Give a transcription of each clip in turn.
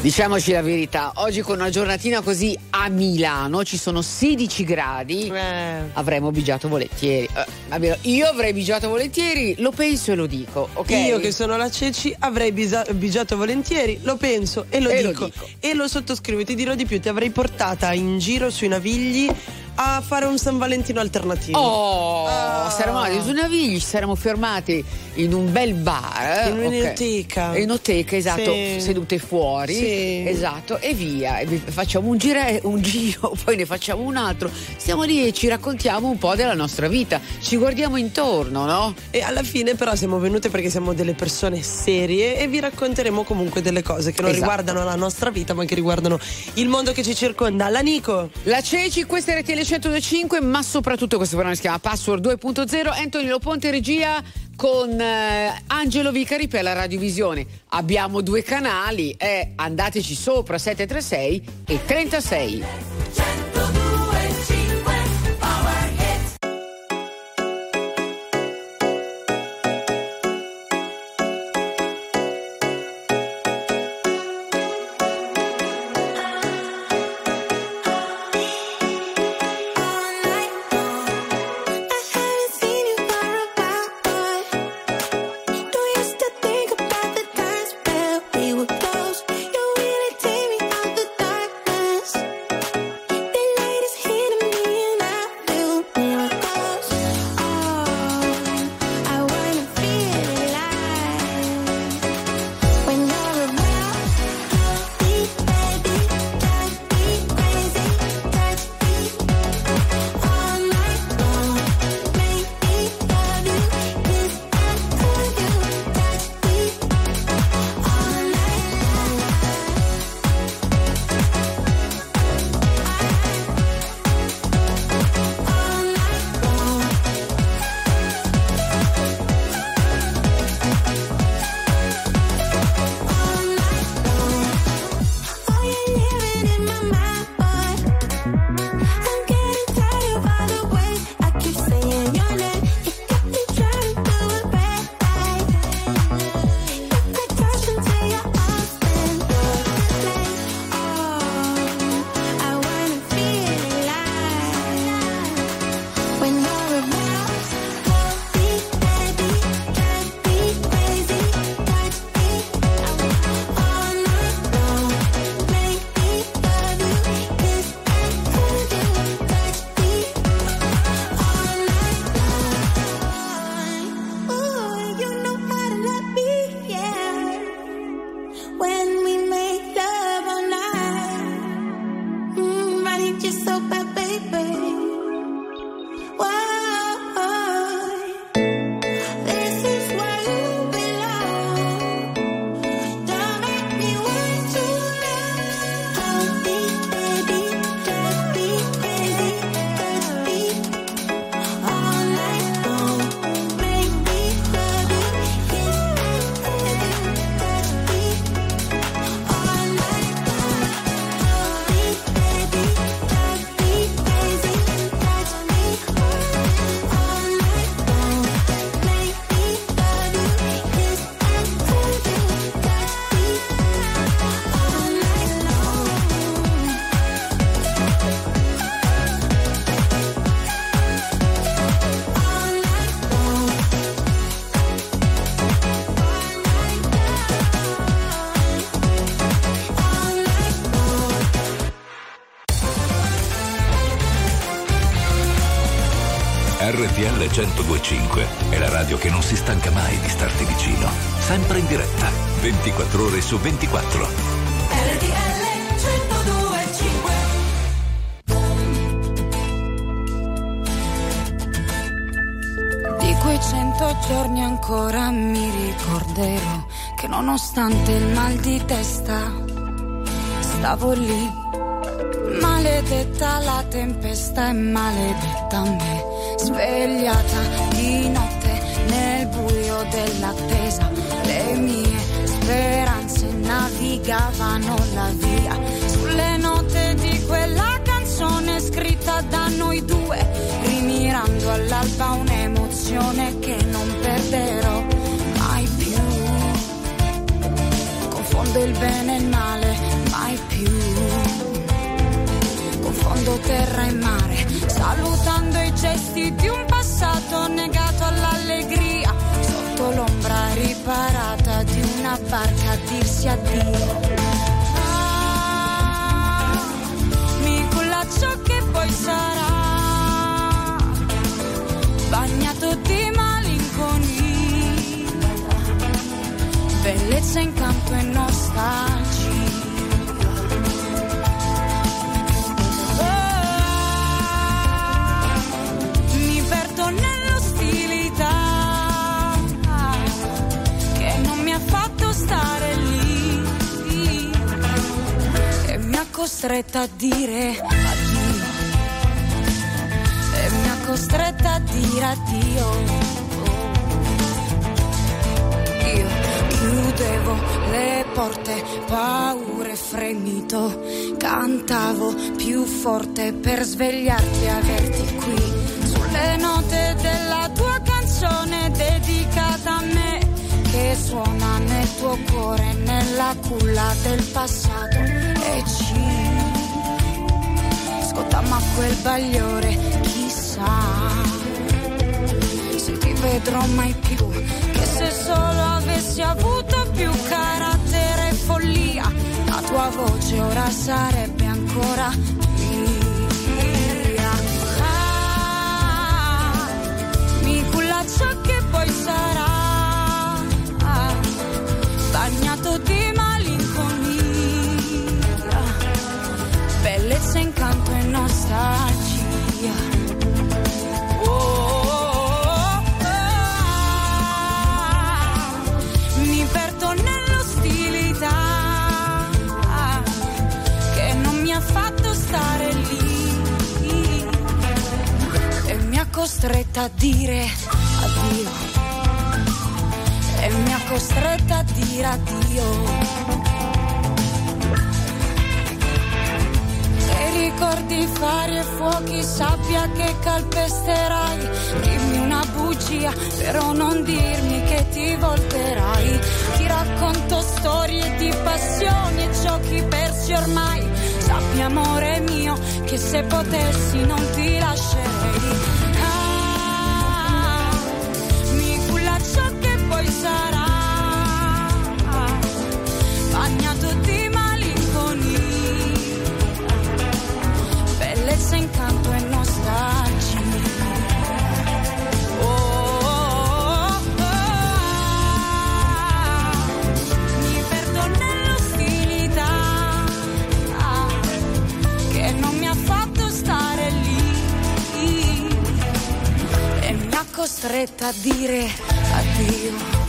Diciamoci la verità, oggi con una giornatina così a Milano ci sono 16 gradi, Eh. avremmo bigiato volentieri. Eh, io avrei bigiato volentieri, lo penso e lo dico, ok? Io che sono la Ceci avrei bisa- bigiato volentieri, lo penso e lo, E lo dico. dico. E lo sottoscrivo, ti dirò di più, ti avrei portata in giro sui navigli a fare un San Valentino alternativo. Oh, Ah. saremmo andati su Navigli, ci saremmo fermati in un bel bar. In ok. un'enoteca. Enoteca, esatto, Sì. sedute fuori. Sì. Esatto, e via. E facciamo un, gire- un giro, poi ne facciamo un altro. Stiamo lì e ci raccontiamo un po' della nostra vita. Ci guardiamo intorno, no? E alla fine però siamo venute perché siamo delle persone serie e vi racconteremo comunque delle cose che non Esatto. riguardano la nostra vita ma che riguardano il mondo che ci circonda. La Nico. La Ceci, questa è RTL 1025, ma soprattutto questo programma si chiama Password 2.0. Anthony Loponte regia con eh, Angelo Vicari per la radiovisione. Abbiamo due canali, eh, andateci sopra 736 e 36. 1025 è la radio che non si stanca mai di starti vicino. Sempre in diretta, 24 ore su 24. RTL 1025 Di quei cento giorni ancora mi ricorderò che nonostante il mal di testa stavo lì. Maledetta la tempesta e maledetta me, svegliata di notte nel buio dell'attesa. Le mie speranze navigavano la via sulle note di quella canzone scritta da noi due, rimirando all'alba un'emozione che non perderò mai più. Confondo il bene e il male, mai più. Confondo terra e mare, salutando i gesti passato negato all'allegria, sotto l'ombra riparata di una barca a dirsi addio. Ah, mi culla ciò che poi sarà, bagnato di malinconia, bellezza, incanto costretta a dire addio e mi ha costretta a dire addio io chiudevo le porte, paure, fremito. Cantavo più forte per svegliarti e averti qui. Sulle note della tua canzone dedicata suona nel tuo cuore, nella culla del passato. E ci scottammo a quel bagliore, chissà se ti vedrò mai più. Che se solo avessi avuto più carattere e follia, la tua voce ora sarebbe ancora mia. Ah, mi culla ciò che poi sarà, bagnato di malinconia, bellezza, incanto e nostalgia. Oh, e costretta a dire addio e mi ha costretta a dire addio Se ricordi fari e fuochi, sabbia che calpesterai. Dimmi una bugia, però non dirmi che ti volterai. Ti racconto storie di passioni e giochi persi ormai. Sappi, amore mio, che se potessi non ti lascerei. Costretta a dire addio.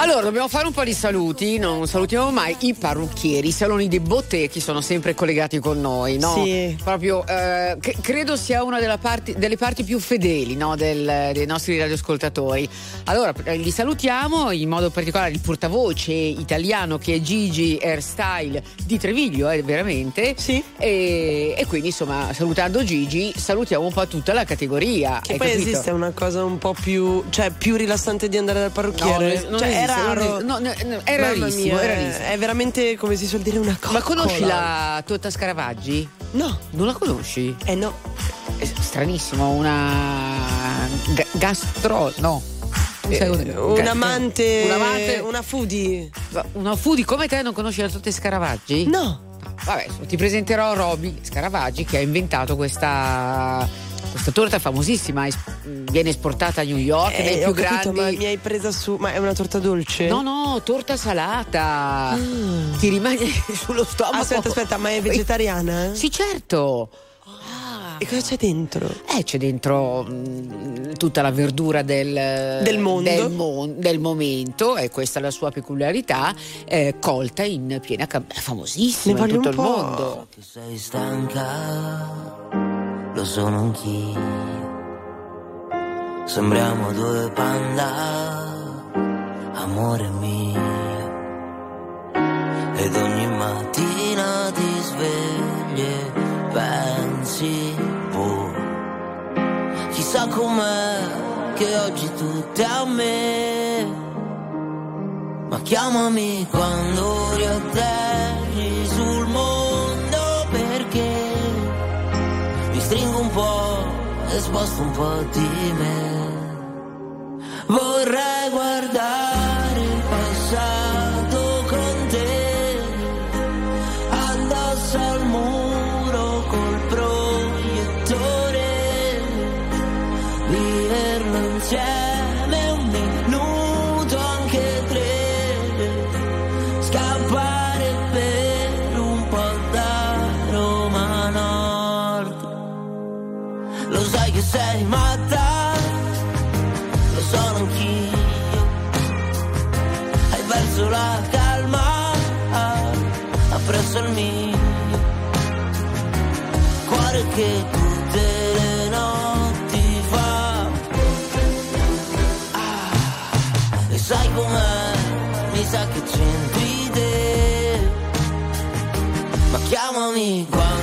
Allora, dobbiamo fare un po' di saluti, non salutiamo mai i parrucchieri, i saloni di bottecchi sono sempre collegati con noi, no? Sì. Proprio, eh, credo sia una parti- delle parti più fedeli no, del- dei nostri radioascoltatori. Allora, eh, li salutiamo, in modo particolare il portavoce italiano che è Gigi Hairstyle di Treviglio, eh, veramente. Sì. E, e quindi, insomma, salutando Gigi, salutiamo un po' tutta la categoria. Che poi capito? esiste una cosa un po' più, cioè più rilassante di andare dal parrucchiere. No, non cioè, esiste, è raro. No, no, no, è rarissimo, mia, è rarissimo. È veramente, come si suol dire, una cosa. Ma conosci la Totta Scaravaggi? No, Non la conosci? eh no. È stranissimo, una ga- gastro. no. Eh, un amante, Un amante. una foodie. Una foodie come te non conosci la Totta Scaravaggi? No. Vabbè, ti presenterò Roby Scaravaggi che ha inventato questa, questa torta famosissima. Viene esportata a New York, Eh, nei ho più capito, grandi. ma mi hai presa su. Ma è una torta dolce? No, no, torta salata. Ti rimane sullo stomaco. Aspetta, aspetta, ma è vegetariana? Sì, certo. E cosa c'è dentro? Eh, c'è dentro mm, tutta la verdura del, Del mondo. del, mon- del momento, e questa è la sua peculiarità, eh, colta in piena cam- è famosissima Ne in tutto un il po'. mondo. Che sei stanca, lo sono anch'io. Sembriamo due panda, amore mio. Ed ogni mattina ti svegli e pensi, boh, chissà com'è che oggi è a me. Ma chiamami quando sul mondo stringo un po' e sposto un po' di me. Vorrei guardare sei matta, lo sono anch'io. Hai perso la calma, appresso il mio. Cuore che tutte le notti fa. Ah, e sai com'è, mi sa che c'entri te. Ma chiamami quando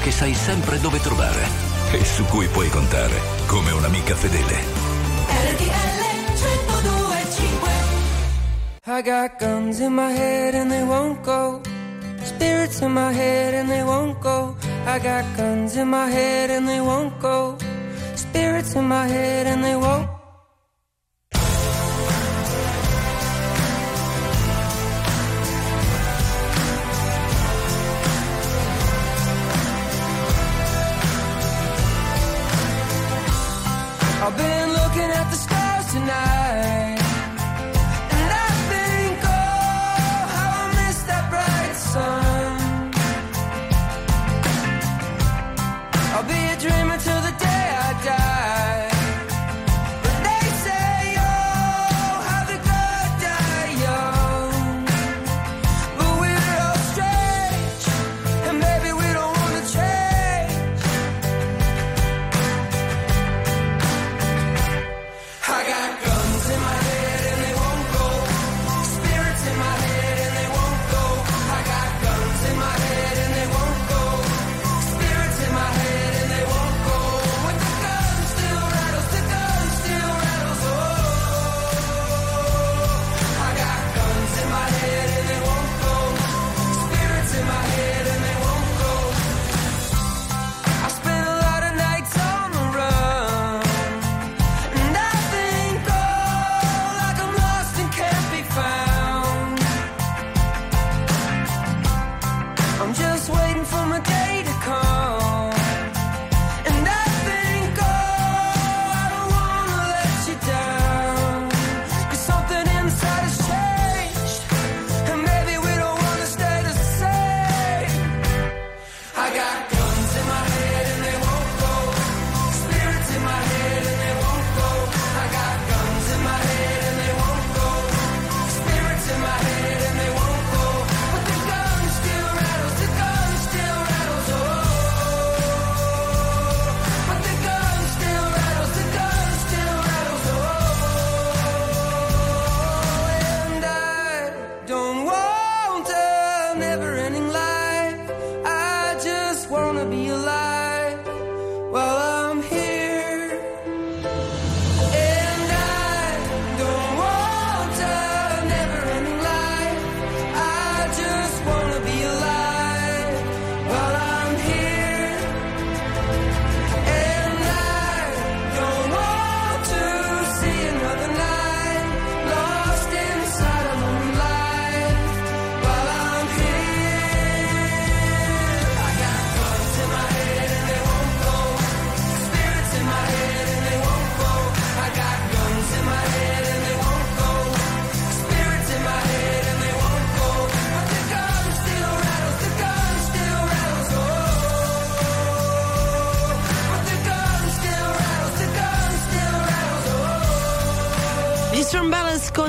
che sai sempre dove trovare e su cui puoi contare come un'amica fedele. I got guns in my head and they won't go. Spirits in my head and they won't go. I got guns in my head and they won't go. Spirits in my head and they won't.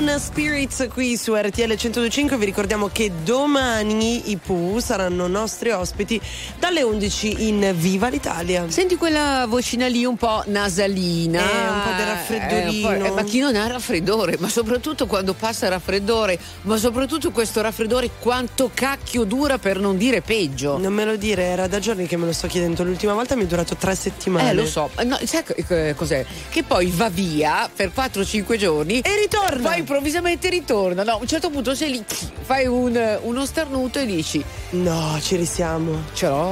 con Spirits qui su RTL 125 vi ricordiamo che domani i Pooh saranno nostri ospiti dalle 11 in Viva l'Italia. Senti quella vocina lì un po' nasalina. Eh, un po' del eh, raffreddorino. Eh, po', eh, ma chi non ha raffreddore? Ma soprattutto quando passa raffreddore, ma soprattutto questo raffreddore quanto cacchio dura per non dire peggio. Non me lo dire, era da giorni che me lo sto chiedendo. L'ultima volta mi è durato tre settimane. Eh, lo so. Eh, no, sai cos'è? Che poi va via per 4-5 giorni e ritorna. Poi improvvisamente ritorna. No, a un certo punto sei lì, fai un, uno starnuto e dici: No, ci risiamo. Ce l'ho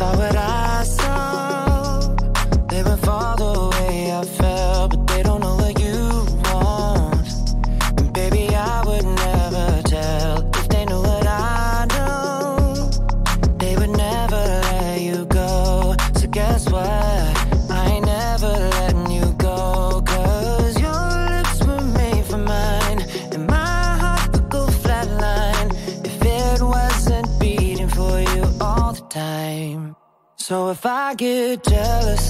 saw what I saw. They were for So if I get jealous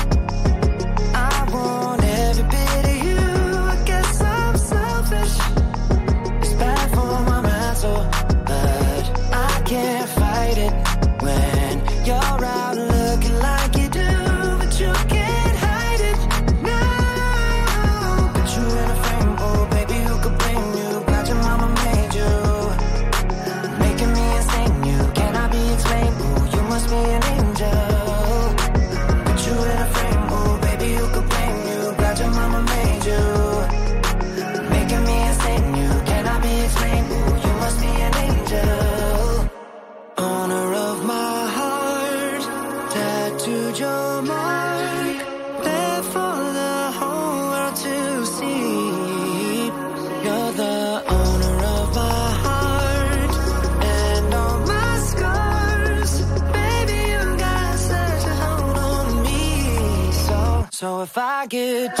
I get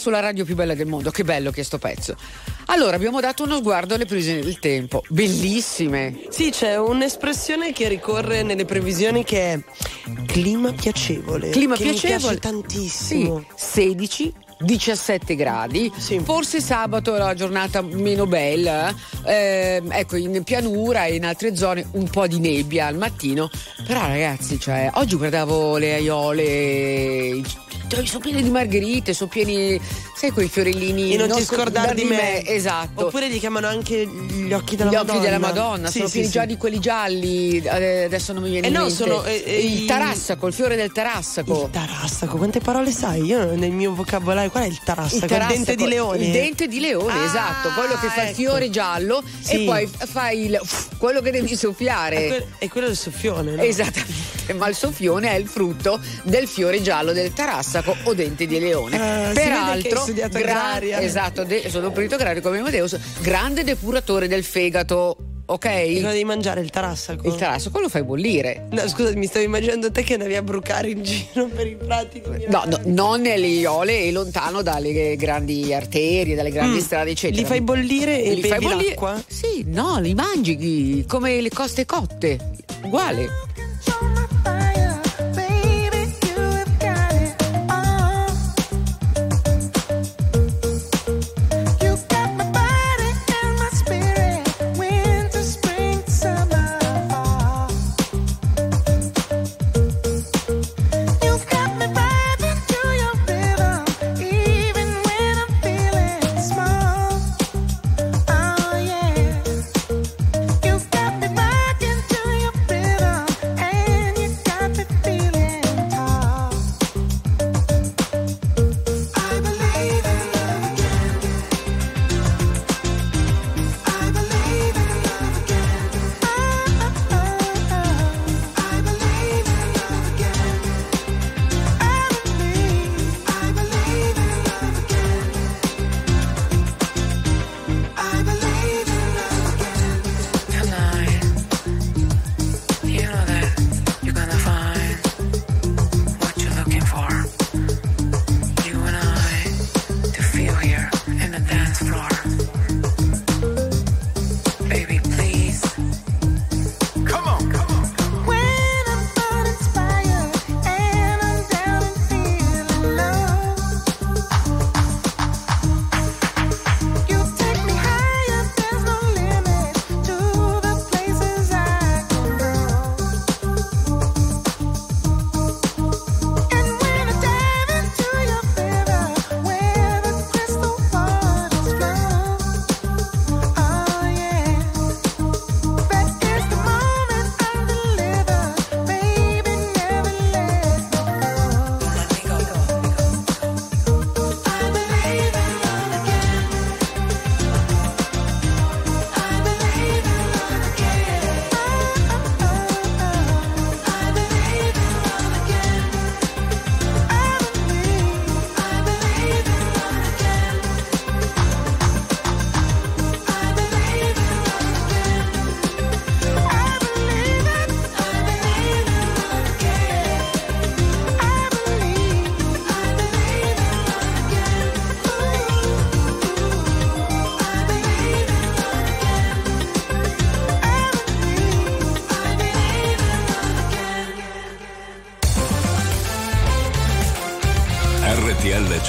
sulla radio più bella del mondo, che bello che è sto pezzo. Allora, abbiamo dato uno sguardo alle previsioni del tempo, bellissime. Sì, c'è un'espressione che ricorre nelle previsioni che è clima piacevole. Clima piacevole. Mi piace tantissimo. Sì, 16 17 gradi. Sì. Forse sabato è la giornata meno bella, eh eh, ecco in pianura e in altre zone un po' di nebbia al mattino però ragazzi cioè, oggi guardavo le aiole sono piene di margherite, sono pieni, sai, quei fiorellini. E non, non ti scordare di me. me. Esatto. Oppure li chiamano anche gli occhi della gli Madonna. Gli occhi della Madonna, sì, sono sì, pieni sì. già di quelli gialli. Adesso non mi viene eh in no, mente. Sono, eh, eh il tarassaco, il fiore del tarassaco. Il tarassaco, quante parole sai? Io nel mio vocabolario, qual è il tarassaco? Il, tarassaco, il dente di leone. Il dente di leone, ah, esatto, quello che fa ecco. il fiore ecco. giallo sì. e poi fai il, quello che devi soffiare. È, quello del soffione, no? Esattamente, ma il soffione è il frutto del fiore giallo del tarassaco o dente di leone. Uh, Peraltro, gran, agraria. esatto, de, sono perito agrario come Amadeus, grande depuratore del fegato ok? Cosa devi mangiare? Il tarassaco? Il tarasso, quello fai bollire. No, scusa, mi stavo immaginando te che andavi a brucare in giro per i prati. No, no, non nelle iole e lontano dalle grandi arterie, dalle grandi Mm. strade, eccetera. Li fai bollire e Li bevi fai bollire? l'acqua? Sì, no, li mangi come le coste cotte. Uguale.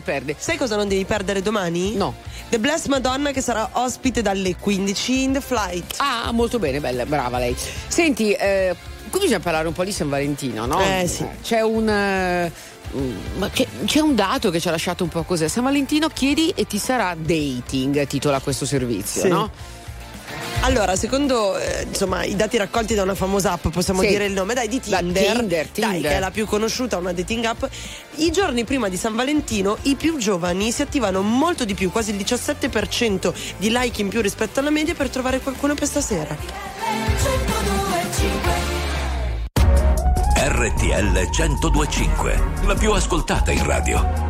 si perde. Sai cosa non devi perdere domani? No. The Blessed Madonna che sarà ospite dalle 15 in The Flight. Ah, molto bene, bella, brava lei. Senti, eh, comincia a parlare un po' di San Valentino, no? Eh, sì. C'è un. eh, ma che- c'è un dato che ci ha lasciato un po' così. San Valentino chiedi e ti sarà dating, titola questo servizio, Sì. no? Allora, secondo eh, insomma, i dati raccolti da una famosa app, possiamo Sì. dire il nome, dai, di Da Tinder, Tinder, Dai, Tinder. che è la più conosciuta, una dating app. I giorni prima di San Valentino i più giovani si attivano molto di più, quasi il 17% di like in più rispetto alla media per trovare qualcuno per stasera. RTL 1025, la più ascoltata in radio.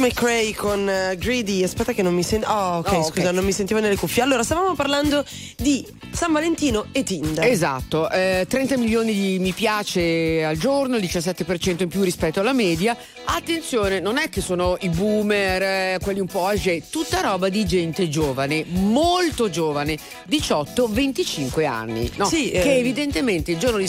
Tate McRae con eh, Greedy. Aspetta che non mi sento. Oh, ok, Oh, scusa, non mi sentivo nelle cuffie. Allora, stavamo parlando di San Valentino e Tinder. Esatto, eh, 30 milioni di mi piace al giorno, il 17% in più rispetto alla media. Attenzione, non è che sono i boomer, eh, quelli un po' âgé, tutta roba di gente giovane, molto giovane, 18-25 anni. No, Sì, che eh. evidentemente il giorno di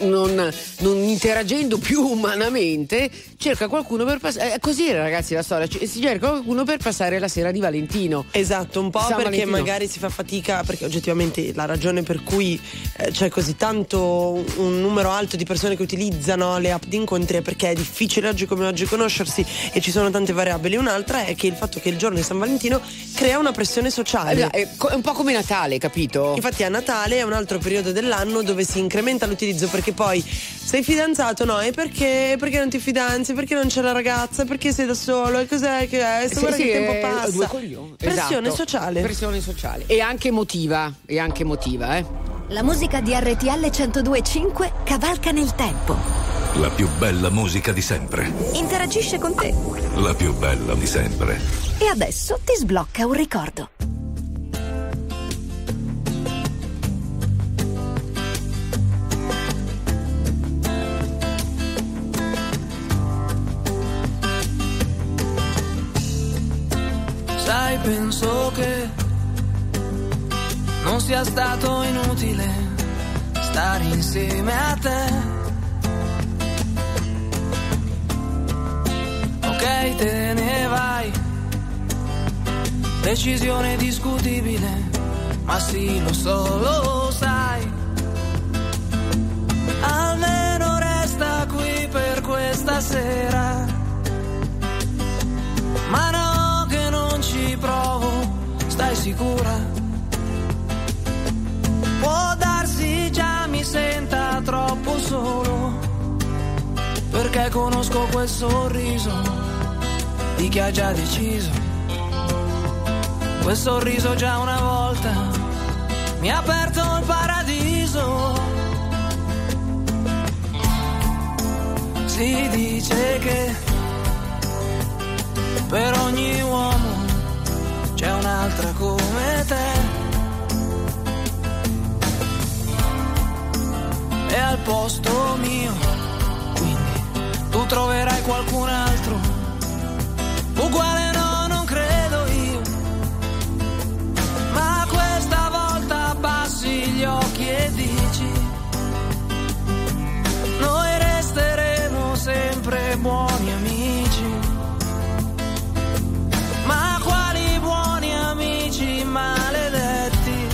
non, non interagendo più umanamente cerca qualcuno per passare. È così ragazzi la storia, ci- si cerca qualcuno per passare la sera di Valentino. Esatto, un po' San perché Valentino. magari si fa fatica, perché oggettivamente la ragione per cui eh, c'è così tanto un numero alto di persone che utilizzano le app di incontri è perché è difficile oggi come oggi conoscersi e ci sono tante variabili. Un'altra è che il fatto che il giorno di San Valentino crea una pressione sociale. È co- è un po' come Natale, capito? Infatti a Natale è un altro periodo dell'anno dove si incrementa l'utilizzo perché poi sei fidanzato, no? E perché, perché non ti fidanzi? Perché non c'è la ragazza? Perché sei da solo? E cos'è che è? Sì, Guarda sì, che tempo eh, passa. due coglioni. Pressione Esatto. sociale. Pressione sociale. E anche emotiva. E anche emotiva, eh. La musica di RTL 1025 cavalca nel tempo. La più bella musica di sempre. Interagisce con te. La più bella di sempre. E adesso ti sblocca un ricordo. Sai, penso che non sia stato inutile stare insieme a te. Ok, te ne vai. Decisione discutibile, ma sì, lo so, lo sai. Almeno resta qui per questa sera. Ma no, che non ci provo, stai sicura? Può darsi già mi senta troppo solo, perché conosco quel sorriso di chi ha già deciso. Quel sorriso già una volta mi ha aperto il paradiso. Si dice che per ogni uomo c'è un'altra come te. E al posto mio, quindi tu troverai qualcun altro. Uguale no, non credo io. Ma questa volta abbassi gli occhi e dici. Noi resteremo sempre buoni amici. Ma quali buoni amici maledetti?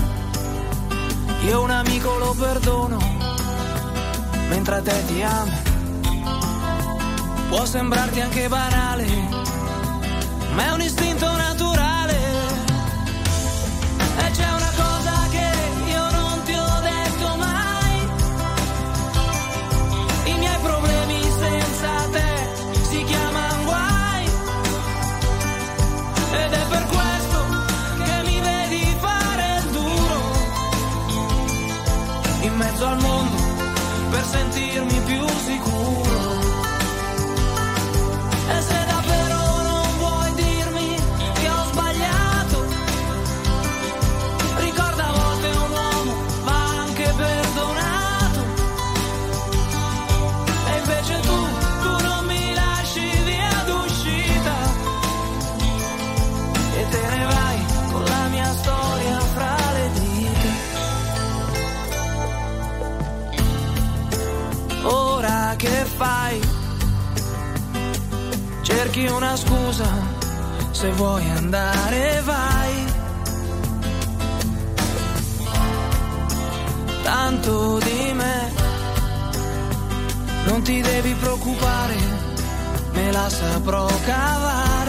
Io un amico lo perdono, mentre a te ti amo. Può sembrarti anche banale, ma è un istinto naturale. Cerchi una scusa, se vuoi andare vai. Tanto di me, non ti devi preoccupare, me la saprò cavare.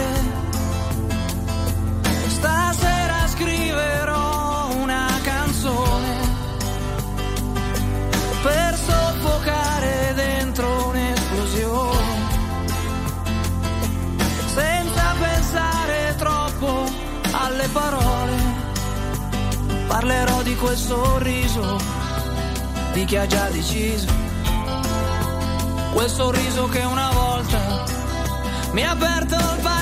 Quel sorriso di chi ha già deciso. Quel sorriso che una volta mi ha aperto il paradiso.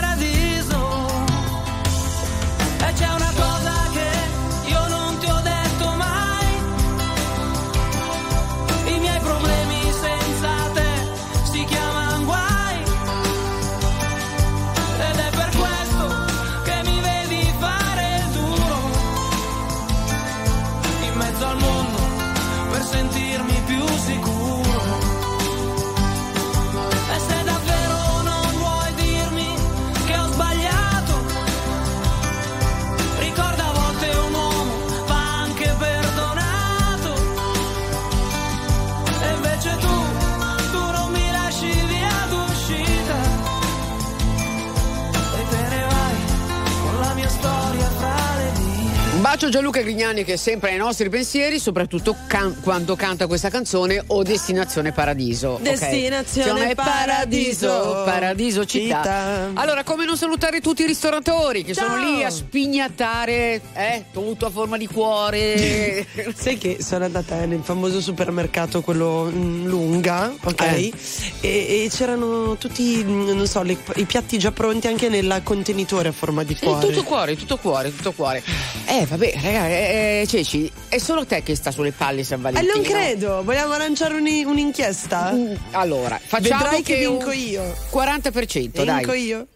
A Gianluca Grignani che è sempre ai nostri pensieri, soprattutto can- quando canta questa canzone o Destinazione Paradiso. Destinazione Paradiso, Paradiso città. Città. Allora, come non salutare tutti i ristoratori che sono Ciao. lì a spignattare, eh, tutto a forma di cuore. Sai che sono andata nel famoso supermercato, quello mm, lunga, ok? Eh. E, e c'erano tutti, mm, non so, le- i piatti già pronti anche nel contenitore a forma di Sì, cuore. tutto cuore, tutto cuore, tutto cuore. Eh, vabbè, raga, eh, eh, Ceci, è solo te che sta sulle palle San Eh, Valentino. non credo, vogliamo lanciare un'i- un'inchiesta? Mm, Allora, facciamo Vedrai che un vinco io. 40%, dai. Vinco io.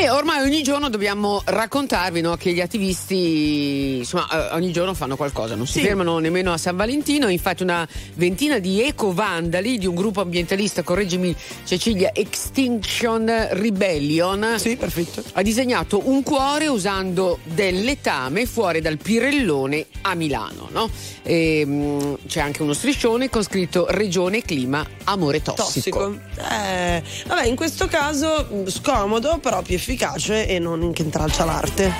Beh, ormai ogni giorno dobbiamo raccontarvi no, che gli attivisti insomma, eh, ogni giorno fanno qualcosa, non si Sì. fermano nemmeno a San Valentino. Infatti, una ventina di eco-vandali di un gruppo ambientalista, correggimi Cecilia, Extinction Rebellion. Sì, perfetto. Ha disegnato un cuore usando del letame fuori dal Pirellone a Milano. no? E, mm, c'è anche uno striscione con scritto Regione Clima Amore Tossico. Eh, vabbè, in questo caso mm, scomodo, però più efficace e non intralcia l'arte.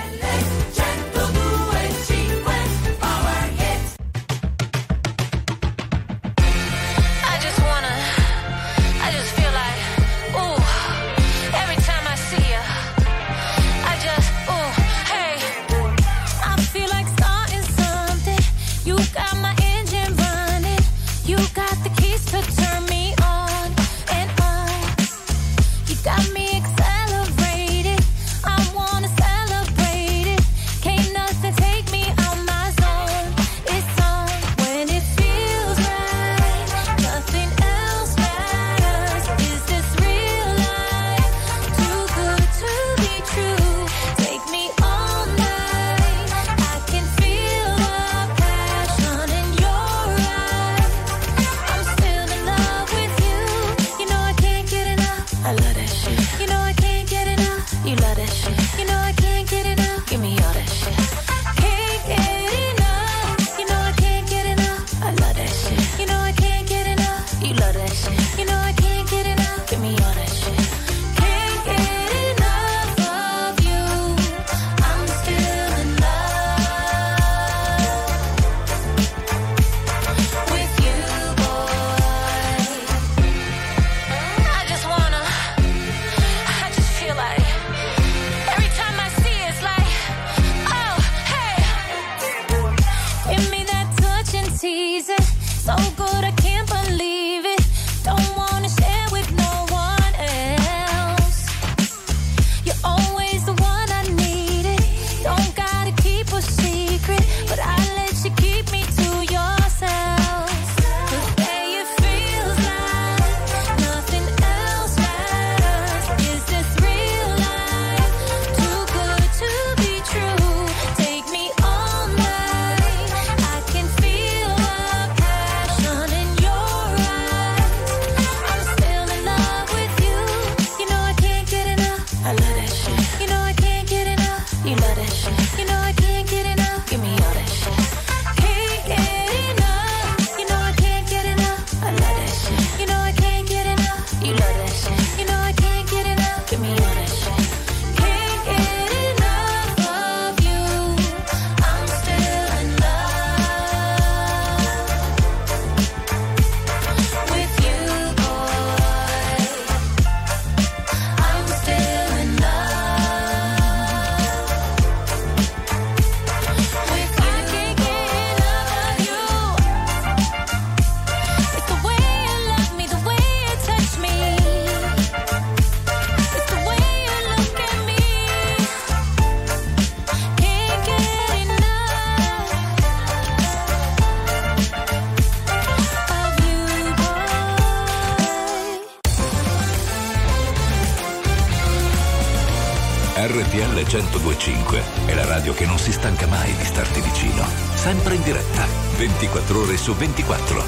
1025 è la radio che non si stanca mai di starti vicino. Sempre in diretta, 24 ore su 24.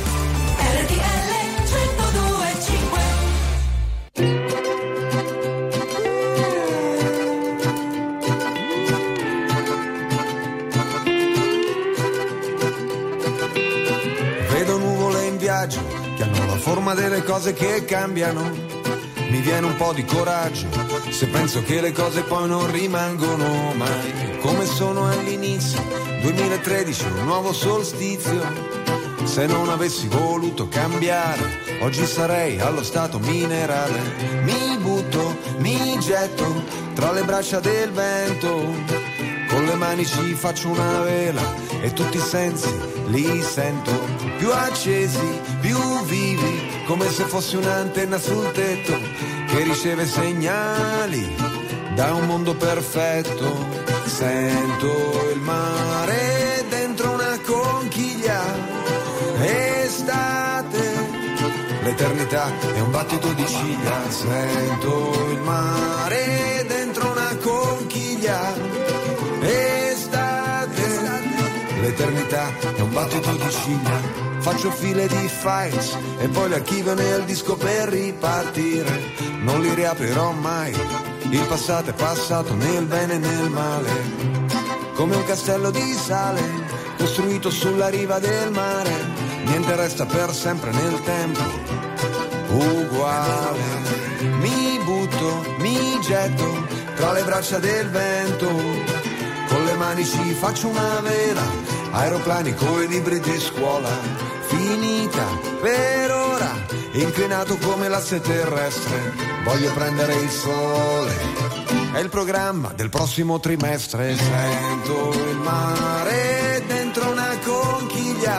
RTL 1025 Vedo nuvole in viaggio che hanno la forma delle cose che cambiano. Mi viene un po' di coraggio se penso che le cose poi non rimangono mai come sono all'inizio. 2013, un nuovo solstizio. Se non avessi voluto cambiare, oggi sarei allo stato minerale. Mi butto, mi getto tra le braccia del vento. Con le mani ci faccio una vela e tutti i sensi li sento più accesi, più vivi, come se fossi un'antenna sul tetto che riceve segnali da un mondo perfetto. Sento il mare dentro una conchiglia, estate, l'eternità è un battito di ciglia. Sento il mare dentro una conchiglia, estate, l'eternità è un battito di ciglia. Faccio file di files e poi le archivio nel disco per ripartire. Non li riaprirò mai. Il passato è passato nel bene e nel male. Come un castello di sale costruito sulla riva del mare. Niente resta per sempre nel tempo. Uguale. Mi butto, mi getto tra le braccia del vento. Con le mani ci faccio una vela, aeroplani coi libri di scuola. Finita per ora, inclinato come l'asse terrestre. Voglio prendere il sole. È il programma del prossimo trimestre. Sento il mare dentro una conchiglia.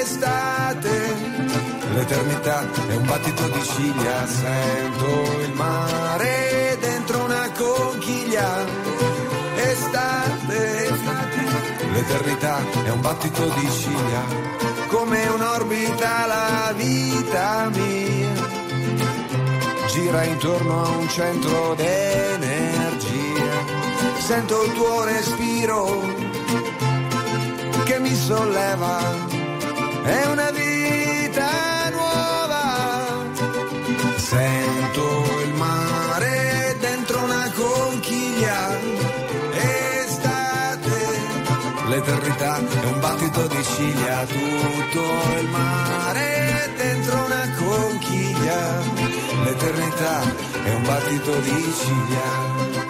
Estate, l'eternità è un battito di ciglia. Sento il mare l'eternità è un battito di ciglia. Come un'orbita la vita mia gira intorno a un centro d'energia. Sento il tuo respiro che mi solleva. È una vita nuova. Sento l'eternità è un battito di ciglia. Tutto il mare dentro una conchiglia. L'eternità è un battito di ciglia.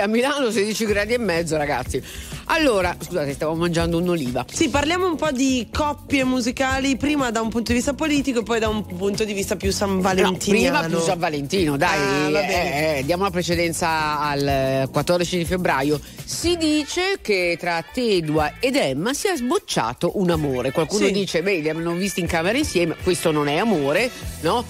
A Milano 16 gradi e mezzo, ragazzi. Allora, scusate, stavo mangiando un'oliva. Sì, parliamo un po' di coppie musicali, prima da un punto di vista politico e poi da un punto di vista più San No, Valentiniano. prima più San Valentino, dai, Ah, eh, eh, diamo la precedenza al eh, 14 di febbraio. Si dice che tra Tedua ed Emma sia sbocciato un amore. Qualcuno Sì. dice, beh, li hanno visti in camera insieme, questo non è amore, no?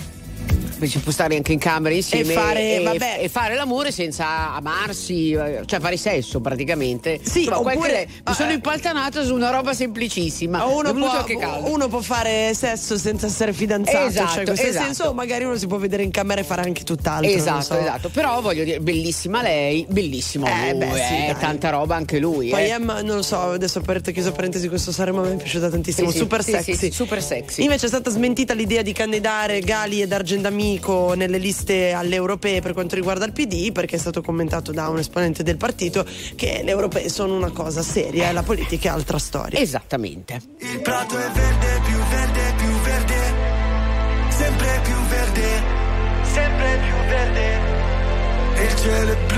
Ci può stare anche in camera insieme E fare- e, vabbè. e fare l'amore senza amarsi, cioè fare sesso praticamente. Sì, Insomma, oppure- qualche- mi sono eh, impaltanata su una roba semplicissima. Uno può, uno può fare sesso senza essere fidanzato, Esatto, cioè in questo esatto. senso, o magari uno si può vedere in camera e fare anche tutt'altro. Esatto, so. esatto. Però voglio dire, bellissima lei, bellissimo Eh, lui, beh, sì, eh, tanta roba anche lui. Poi eh. Emma, non lo so, adesso aperto chiuso parentesi, questo Sanremo mi è piaciuta tantissimo, Sì, super sì, sexy. super sexy. Invece è stata smentita l'idea di candidare Gali ed Argendamico nelle liste alle europee per quanto riguarda il PD, perché è stato commentato da un esponente del partito che le europee sono una cosa seria e la politica è altra storia. Esattamente. Il prato è verde, più verde, più verde, sempre più sempre più verde. E il cielo è blu,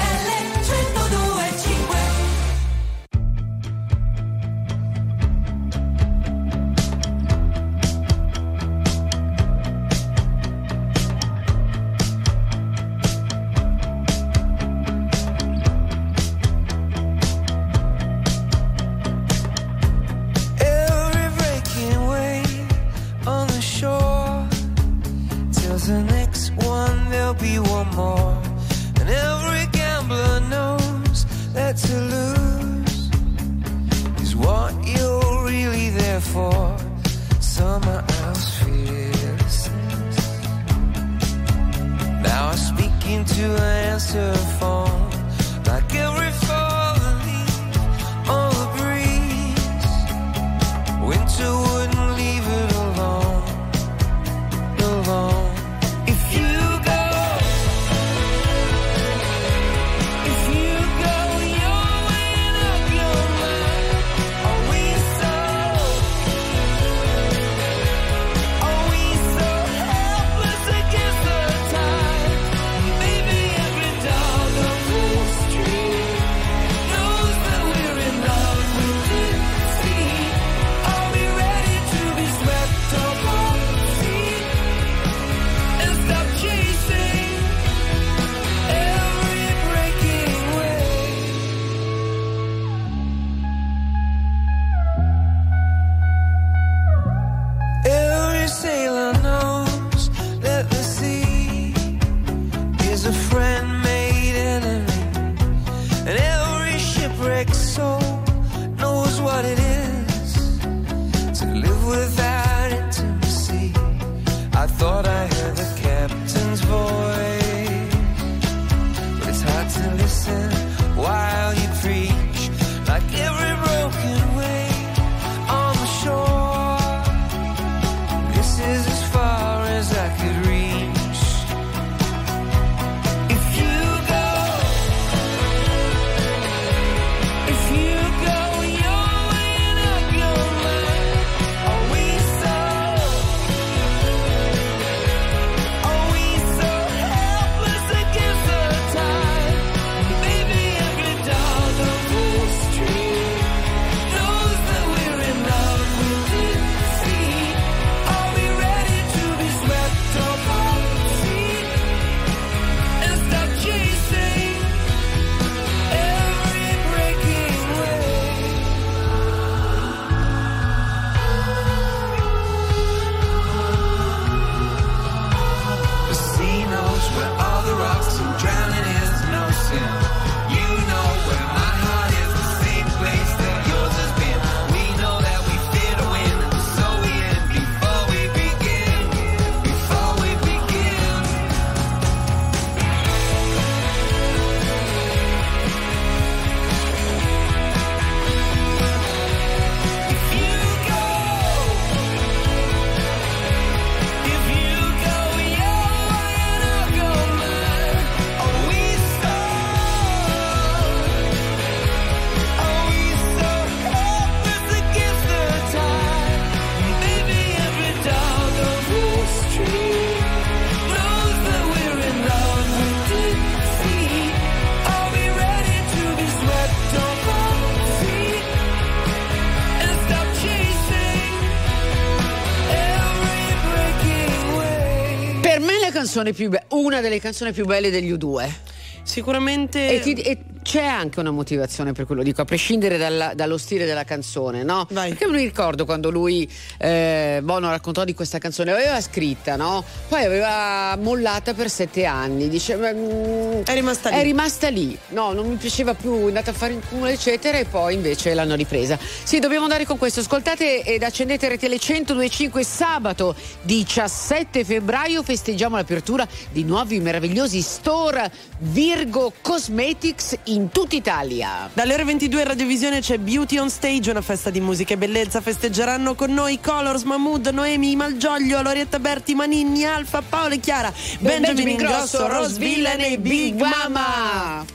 Canzone più be- una delle canzoni più belle degli U2. Sicuramente. E, ti- e c'è anche una motivazione per quello dico, a prescindere dalla- dallo stile della canzone, no? Perché mi ricordo quando lui eh, Bono raccontò di questa canzone, l'aveva scritta, no? Poi aveva mollata per sette anni. Dice, è rimasta lì. È rimasta lì. No, non mi piaceva più, è andata a fare in culo, eccetera, e poi invece l'hanno ripresa. Sì, dobbiamo andare con questo. Ascoltate ed accendete RTL 1025 sabato 17 febbraio festeggiamo l'apertura di nuovi meravigliosi store Virgo Cosmetics in tutta Italia. Dalle ore 22 in radiovisione c'è Beauty on Stage, una festa di musica e bellezza. Festeggeranno con noi Colors, Mahmood, Noemi, Malgioglio, Lorietta Berti, Maninni, Alfa, Paolo e Chiara, Benjamin, Ingrosso, Rose Villain e Big Mama.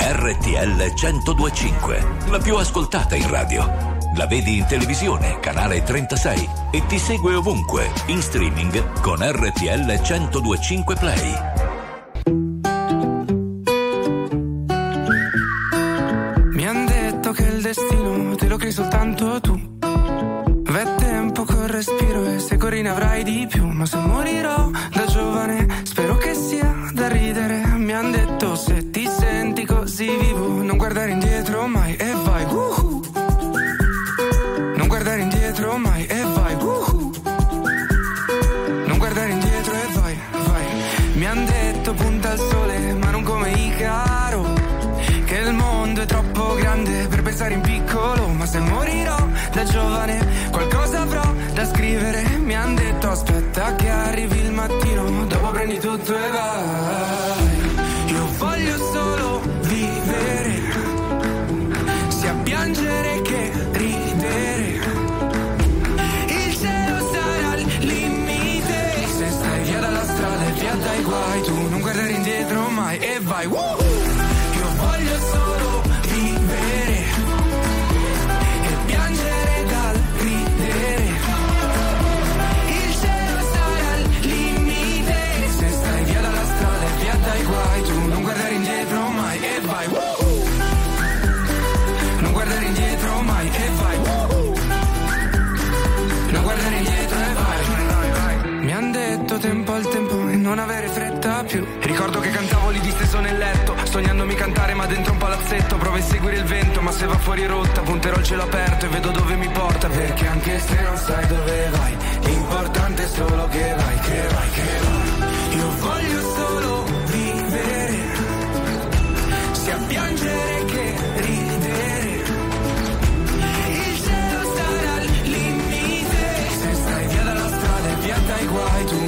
RTL 1025, la più ascoltata in radio. La vedi in televisione, canale 36 e ti segue ovunque, in streaming con RTL 1025 Play. Mi han detto che il destino te lo crei soltanto tu. V'è tempo col respiro e se corri ne avrai di più. Ma se morirò da giovane, aspetta che arrivi il mattino, dopo prendi tutto e vai. Palazzetto. Provo a seguire il vento, ma se va fuori rotta, punterò il cielo aperto e vedo dove mi porta. Perché anche se non sai dove vai, l'importante è solo che vai, che vai, che vai. Io voglio solo vivere, sia piangere che ridere. Il cielo sarà il limite. Se stai via dalla strada e via dai guai, tu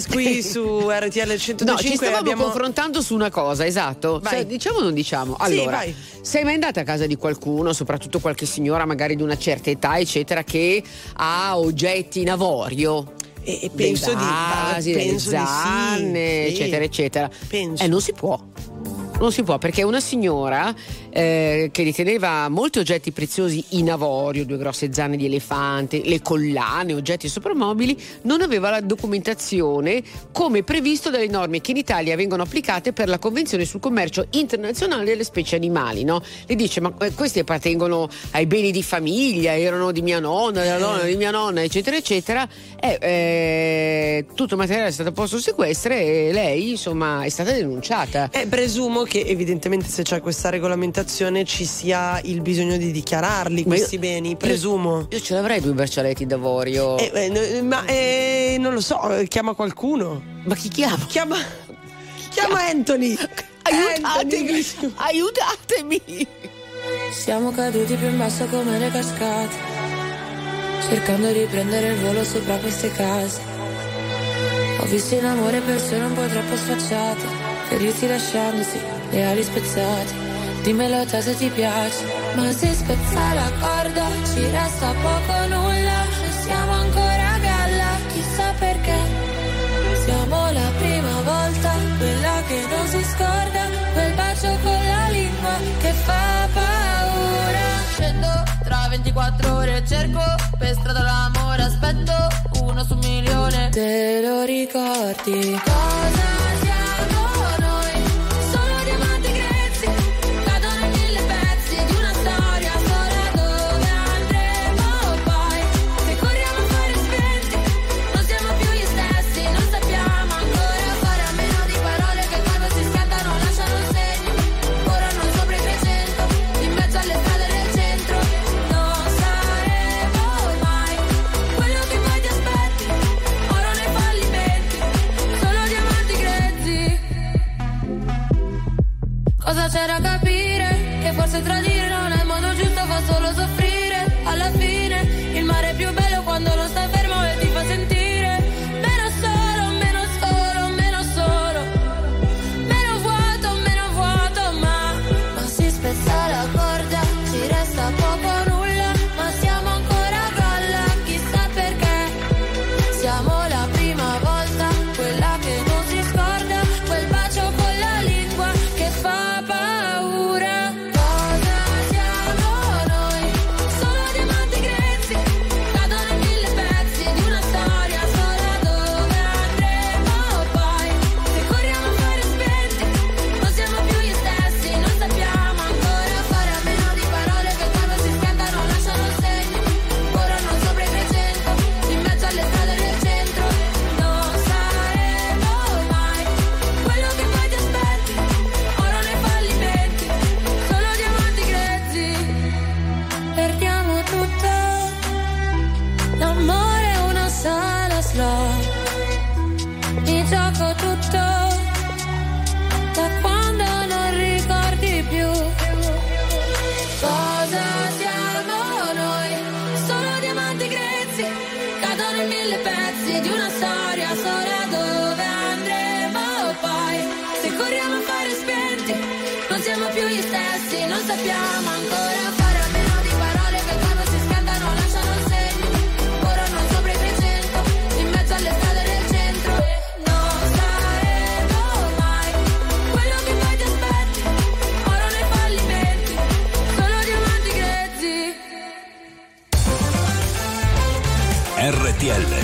Oasis qui su RTL 125. No, ci stavamo abbiamo... confrontando su una cosa, esatto. Cioè, diciamo o non diciamo? Sì, Allora, vai. sei mai andata a casa di qualcuno, soprattutto qualche signora magari di una certa età, eccetera, che ha oggetti in avorio? E, penso vasi, di penso di sì, zanne, sì. eccetera, eccetera. Penso. Eh, non si può. Non si può perché una signora eh, che riteneva molti oggetti preziosi in avorio, due grosse zanne di elefante, le collane, oggetti soprammobili, non aveva la documentazione come previsto dalle norme che in Italia vengono applicate per la Convenzione sul commercio internazionale delle specie animali. No? Le dice: Ma eh, questi appartengono ai beni di famiglia, erano di mia nonna, della nonna di mia nonna, eccetera, eccetera. E eh, tutto il materiale è stato posto in sequestro e lei, insomma, è stata denunciata. Eh, presumo che evidentemente se c'è questa regolamentazione ci sia il bisogno di dichiararli Ma io- questi beni, presumo. Io ce l'avrei due braccialetti d'avorio. Eh, eh, ma eh, non lo so, eh, chiama qualcuno. Ma chi chiama? Chiama, chiama Anthony. Aiutatemi! Aiutatemi! Siamo caduti più in basso come le cascate, cercando di prendere il volo sopra queste case. Ho visto in amore persone un po' troppo sfacciate, ferirsi lasciandosi le ali spezzate. Dimmelo già se ti piace Ma se spezza la corda Ci resta poco o nulla Se siamo ancora a galla Chissà perché. Siamo la prima volta Quella che non si scorda Quel bacio con la lingua Che fa paura. Scendo tra 24 ore Cerco per strada l'amore Aspetto uno su un milione. Te lo ricordi? Cosa siamo Cosa c'era a capire? Che forse tra tradire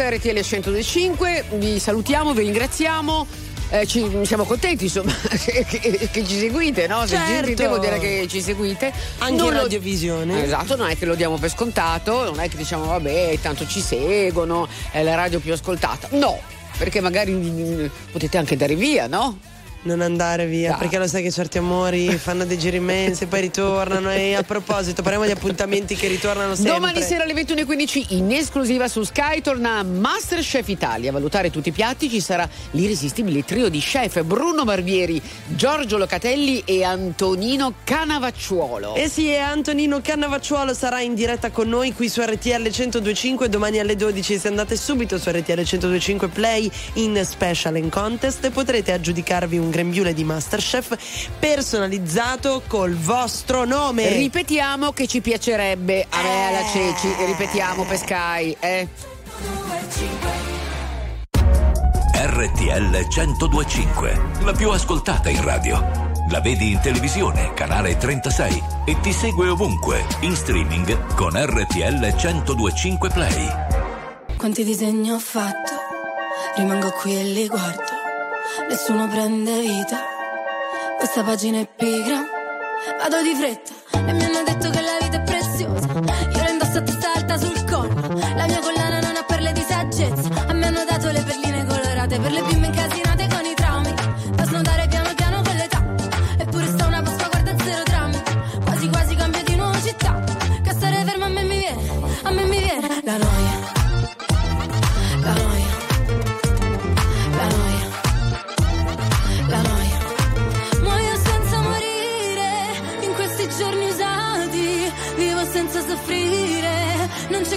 Questa è RTL 125, vi salutiamo, vi ringraziamo. eh, ci- siamo contenti insomma che, che- che ci seguite, no? Se Certo. ci- devo dire che ci seguite. Anche Non in lo- radiovisione. Esatto, non è che lo diamo per scontato, non è che diciamo vabbè, tanto ci seguono, è la radio più ascoltata. No, perché magari mm, potete anche dare via, no? Non andare via, Dai. perché lo sai che certi amori fanno dei giri immensi, poi ritornano. E a proposito, parliamo di appuntamenti che ritornano sempre. Domani sera alle 21.15 in esclusiva su Sky torna Masterchef Italia. A valutare tutti i piatti ci sarà l'irresistibile trio di chef Bruno Barbieri, Giorgio Locatelli e Antonino Canavacciuolo. Eh sì, e Antonino Cannavacciuolo sarà in diretta con noi qui su RTL 1025 domani alle 12. Se andate subito su RTL 1025 Play in Special and Contest potrete aggiudicarvi un grembiule di Masterchef personalizzato col vostro nome. Ripetiamo che ci piacerebbe a me alla Ceci, ripetiamo per Sky, eh. RTL 1025, la più ascoltata in radio. La vedi in televisione, canale 36 e ti segue ovunque, in streaming con RTL 1025 Play. Quanti disegni ho fatto, rimango qui e li guardo, nessuno prende vita, questa pagina è pigra, vado di fretta e mi hanno detto che la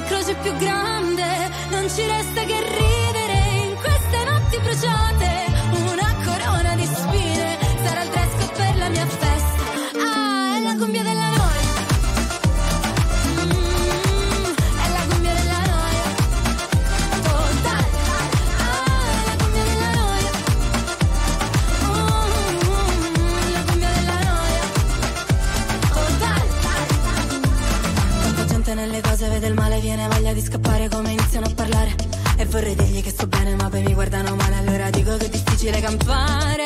croce più grande, non ci resta che dico che è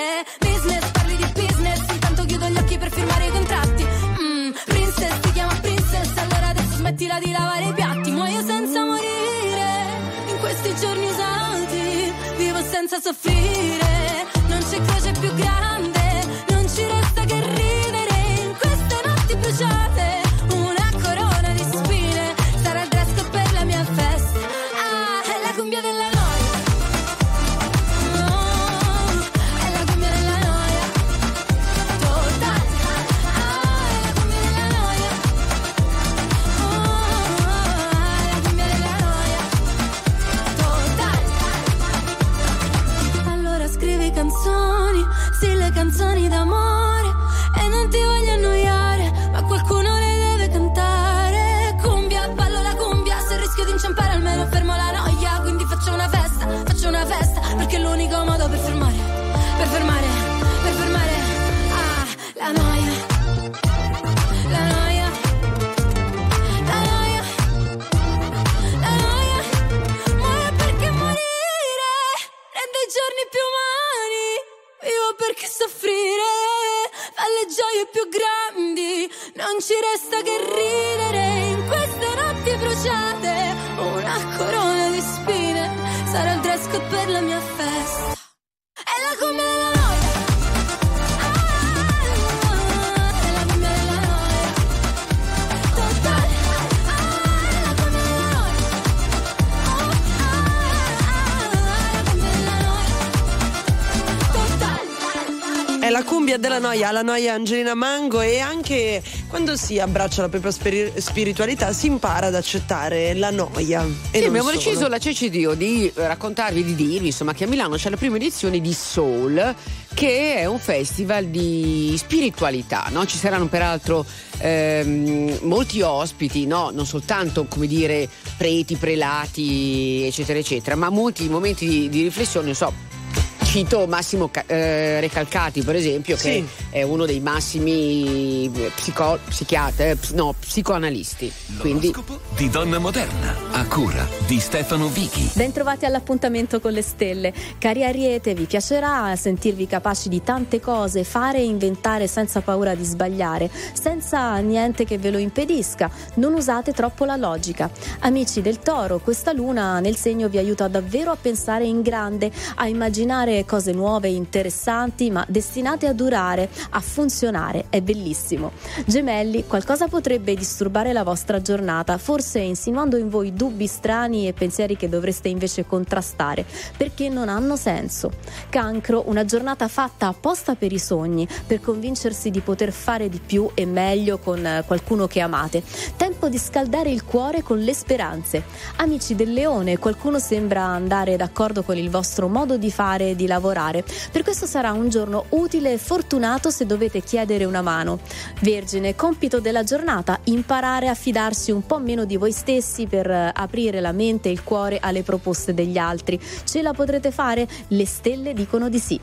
della noia, la noia Angelina Mango e anche quando si abbraccia la propria spiri- spiritualità si impara ad accettare la noia. E Sì, abbiamo solo. deciso la CCDO di raccontarvi, di dirvi insomma che a Milano c'è la prima edizione di Soul che è un festival di spiritualità, no? ci saranno peraltro ehm, molti ospiti, no? non soltanto come dire preti, prelati eccetera eccetera, ma molti momenti di, di riflessione, non so, Cito Massimo eh, Recalcati, per esempio, che Sì. è uno dei massimi eh, psico- eh, no, psicoanalisti. Quindi di donna moderna, a cura di Stefano Vichi. Bentrovati all'appuntamento con le stelle. Cari Ariete, vi piacerà sentirvi capaci di tante cose, fare e inventare senza paura di sbagliare, senza niente che ve lo impedisca. Non usate troppo la logica. Amici del Toro, questa luna nel segno vi aiuta davvero a pensare in grande, a immaginare cose nuove, interessanti, ma destinate a durare, a funzionare. È bellissimo. Gemelli, qualcosa potrebbe disturbare la vostra giornata, forse insinuando in voi dubbi strani e pensieri che dovreste invece contrastare, perché non hanno senso. Cancro, una giornata fatta apposta per i sogni, per convincersi di poter fare di più e meglio con eh, qualcuno che amate. Tempo di scaldare il cuore con le speranze. Amici del leone, qualcuno sembra andare d'accordo con il vostro modo di fare e di lavorare. Per questo sarà un giorno utile e fortunato se dovete chiedere una mano. Vergine, compito della giornata, imparare a fidarsi un po' meno di voi stessi per eh, aprire la mente e il cuore alle proposte degli altri. Ce la potrete fare? Le stelle dicono di sì.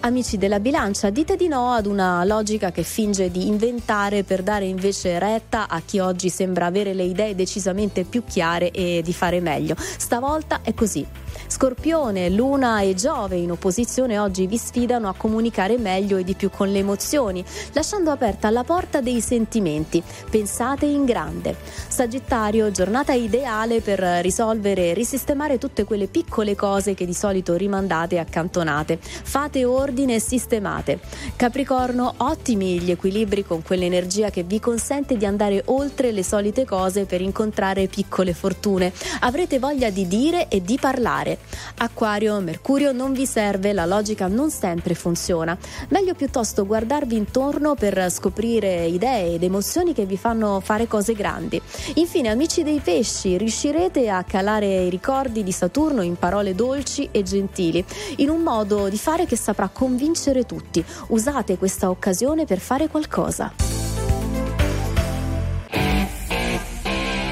Amici della bilancia, dite di no ad una logica che finge di inventare per dare invece retta a chi oggi sembra avere le idee decisamente più chiare e di fare meglio. Stavolta è così. Scorpione, Luna e Giove in opposizione oggi vi sfidano a comunicare meglio e di più con le emozioni, lasciando aperta la porta dei sentimenti. Pensate in grande. Sagittario, giornata ideale per risolvere e risistemare tutte quelle piccole cose che di solito rimandate e accantonate. Fate ordine e sistemate. Capricorno, ottimi gli equilibri con quell'energia che vi consente di andare oltre le solite cose per incontrare piccole fortune. Avrete voglia di dire e di parlare. Acquario, Mercurio non vi serve, la logica non sempre funziona. Meglio piuttosto guardarvi intorno per scoprire idee ed emozioni che vi fanno fare cose grandi. Infine, amici dei pesci, riuscirete a calare i ricordi di Saturno in parole dolci e gentili, in un modo di fare che saprà convincere tutti. Usate questa occasione per fare qualcosa.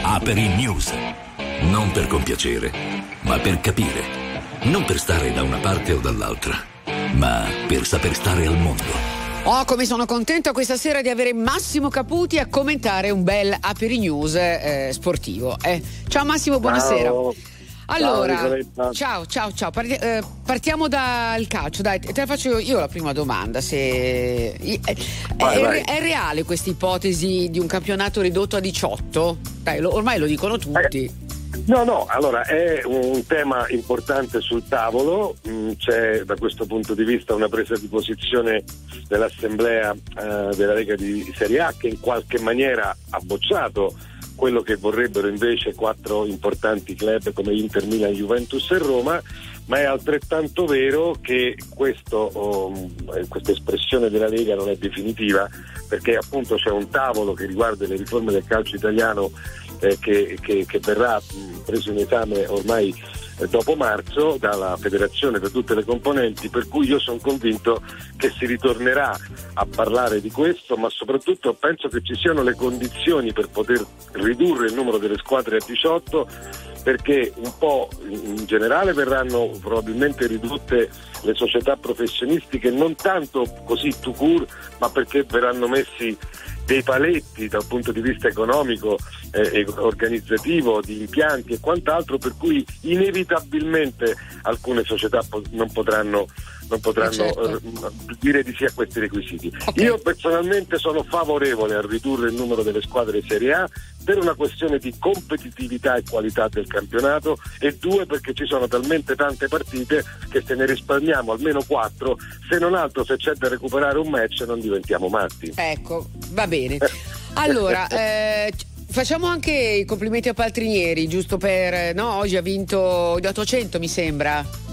Aperi News. Non per compiacere, ma per capire. Non per stare da una parte o dall'altra, ma per saper stare al mondo. Oh, come sono contenta questa sera di avere Massimo Caputi a commentare un bel Aperi News eh, sportivo. eh. Ciao Massimo, buonasera. Ciao. Allora, Ciao, ciao, ciao, ciao. Parti- eh, partiamo dal calcio. Dai, te la faccio io la prima domanda. Se eh, è, Vai, è- vai. è reale questa ipotesi di un campionato ridotto a 18? Dai, lo- ormai lo dicono tutti. No, no, allora è un tema importante sul tavolo, Mm, c'è da questo punto di vista una presa di posizione dell'Assemblea eh, della Lega di Serie A che in qualche maniera ha bocciato quello che vorrebbero invece quattro importanti club come Inter, Milan, Juventus e Roma, ma è altrettanto vero che questo, oh, questa espressione della Lega non è definitiva perché appunto c'è un tavolo che riguarda le riforme del calcio italiano eh, che, che- che verrà preso in esame ormai dopo marzo dalla federazione per tutte le componenti, per cui io sono convinto che si ritornerà a parlare di questo, ma soprattutto penso che ci siano le condizioni per poter ridurre il numero delle squadre a 18 perché un po' in generale verranno probabilmente ridotte le società professionistiche non tanto così to court, ma perché verranno messi dei paletti dal punto di vista economico eh, organizzativo, di impianti e quant'altro, per cui inevitabilmente alcune società po- non potranno, non potranno certo. eh, dire di sì a questi requisiti. Io personalmente sono favorevole a ridurre il numero delle squadre Serie A per una questione di competitività e qualità del campionato e due perché ci sono talmente tante partite che se ne risparmiamo almeno quattro, se non altro se c'è da recuperare un match non diventiamo matti. Ecco, va bene. Allora, eh, facciamo anche i complimenti a Paltrinieri, giusto per... eh, No, oggi ha vinto gli 800 mi sembra.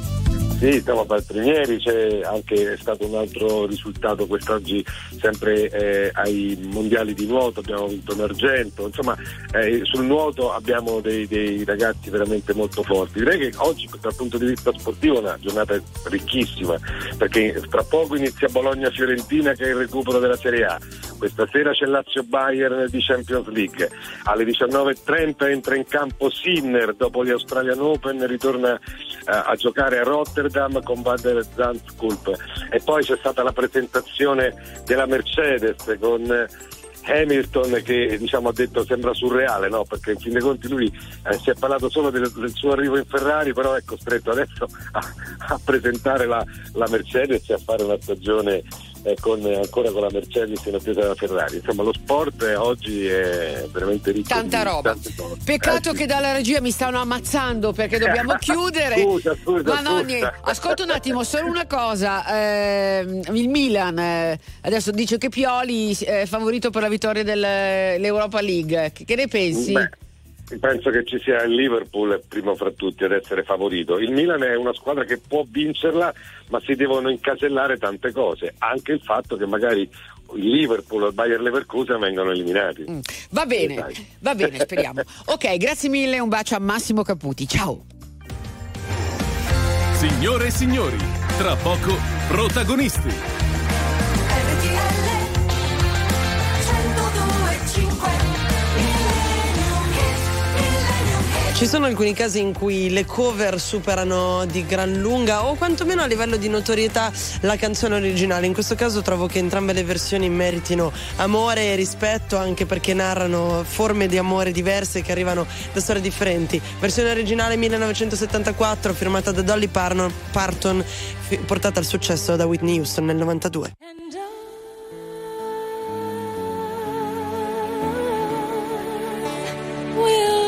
Sì, siamo Paltrinieri, c'è anche stato un altro risultato quest'oggi sempre eh, ai mondiali di nuoto, abbiamo vinto un argento, insomma eh, sul nuoto abbiamo dei, dei ragazzi veramente molto forti. Direi che oggi dal punto di vista sportivo è una giornata ricchissima, perché tra poco inizia Bologna-Fiorentina che è il recupero della Serie A, questa sera c'è Lazio-Bayern di Champions League, alle 19.30 entra in campo Sinner dopo gli Australian Open, ritorna eh, a giocare a Rotterdam con Bader Zandschulp e poi c'è stata la presentazione della Mercedes con Hamilton che diciamo, ha detto sembra surreale, no? perché in fin dei conti lui eh, si è parlato solo del, del suo arrivo in Ferrari, però è costretto adesso a, a presentare la, la Mercedes e a fare una stagione eh, con, ancora con la Mercedes in attesa della Ferrari. Insomma lo sport eh, oggi è veramente ricco. Tanta roba. Peccato Eh, sì. che dalla regia mi stanno ammazzando perché dobbiamo chiudere. Scusa, scusa, Ma no, scusa. niente. Ascolta un attimo, solo una cosa. ehm, il Milan eh, adesso dice che Pioli è favorito per la vittoria dell'Europa League. Che, che ne pensi? Beh, penso che ci sia il Liverpool primo fra tutti ad essere favorito. Il Milan è una squadra che può vincerla, ma si devono incasellare tante cose. Anche il fatto che magari il Liverpool o il Bayer Leverkusen vengano eliminati. Va Eh, bene, dai. va bene, speriamo. Ok, grazie mille, un bacio a Massimo Caputi. Ciao. Signore e signori, tra poco protagonisti. Ci sono alcuni casi in cui le cover superano di gran lunga o quantomeno a livello di notorietà la canzone originale. In questo caso trovo che entrambe le versioni meritino amore e rispetto anche perché narrano forme di amore diverse che arrivano da storie differenti. Versione originale 1974 firmata da Dolly Parton, portata al successo da Whitney Houston nel 92. We'll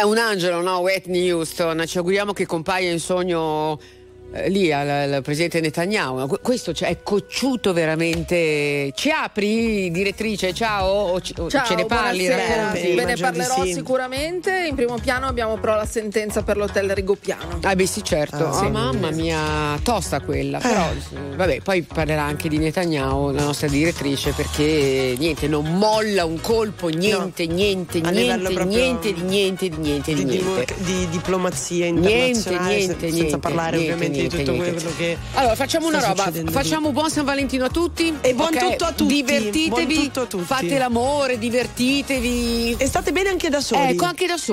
Beh, un angelo, no? Whitney Houston. Ci auguriamo che compaia in sogno lì al, al presidente Netanyahu. Que- Questo cioè, è cocciuto veramente. Ci apri, direttrice? Ciao? O ci- Ciao, ce ne parli? racconti? Ve ne parlerò sicuramente. In primo piano abbiamo però la sentenza per l'hotel Rigopiano. Ah beh sì certo, Ah, Oh, sì. mamma mia, tosta quella, però eh, vabbè poi parlerà anche di Netanyahu, la nostra direttrice, perché niente, non molla un colpo, niente, niente, livello niente, proprio niente, di niente, di niente, di di, niente. di- di diplomazia Niente, internazionale niente, sen- senza niente, parlare niente, ovviamente niente, tutto niente. quello che Allora facciamo una roba, facciamo buon San Valentino a tutti E buon ok? tutto a tutti, Divertitevi, buon tutto a tutti. fate l'amore, divertitevi. E state bene anche da soli. Ecco, anche da soli.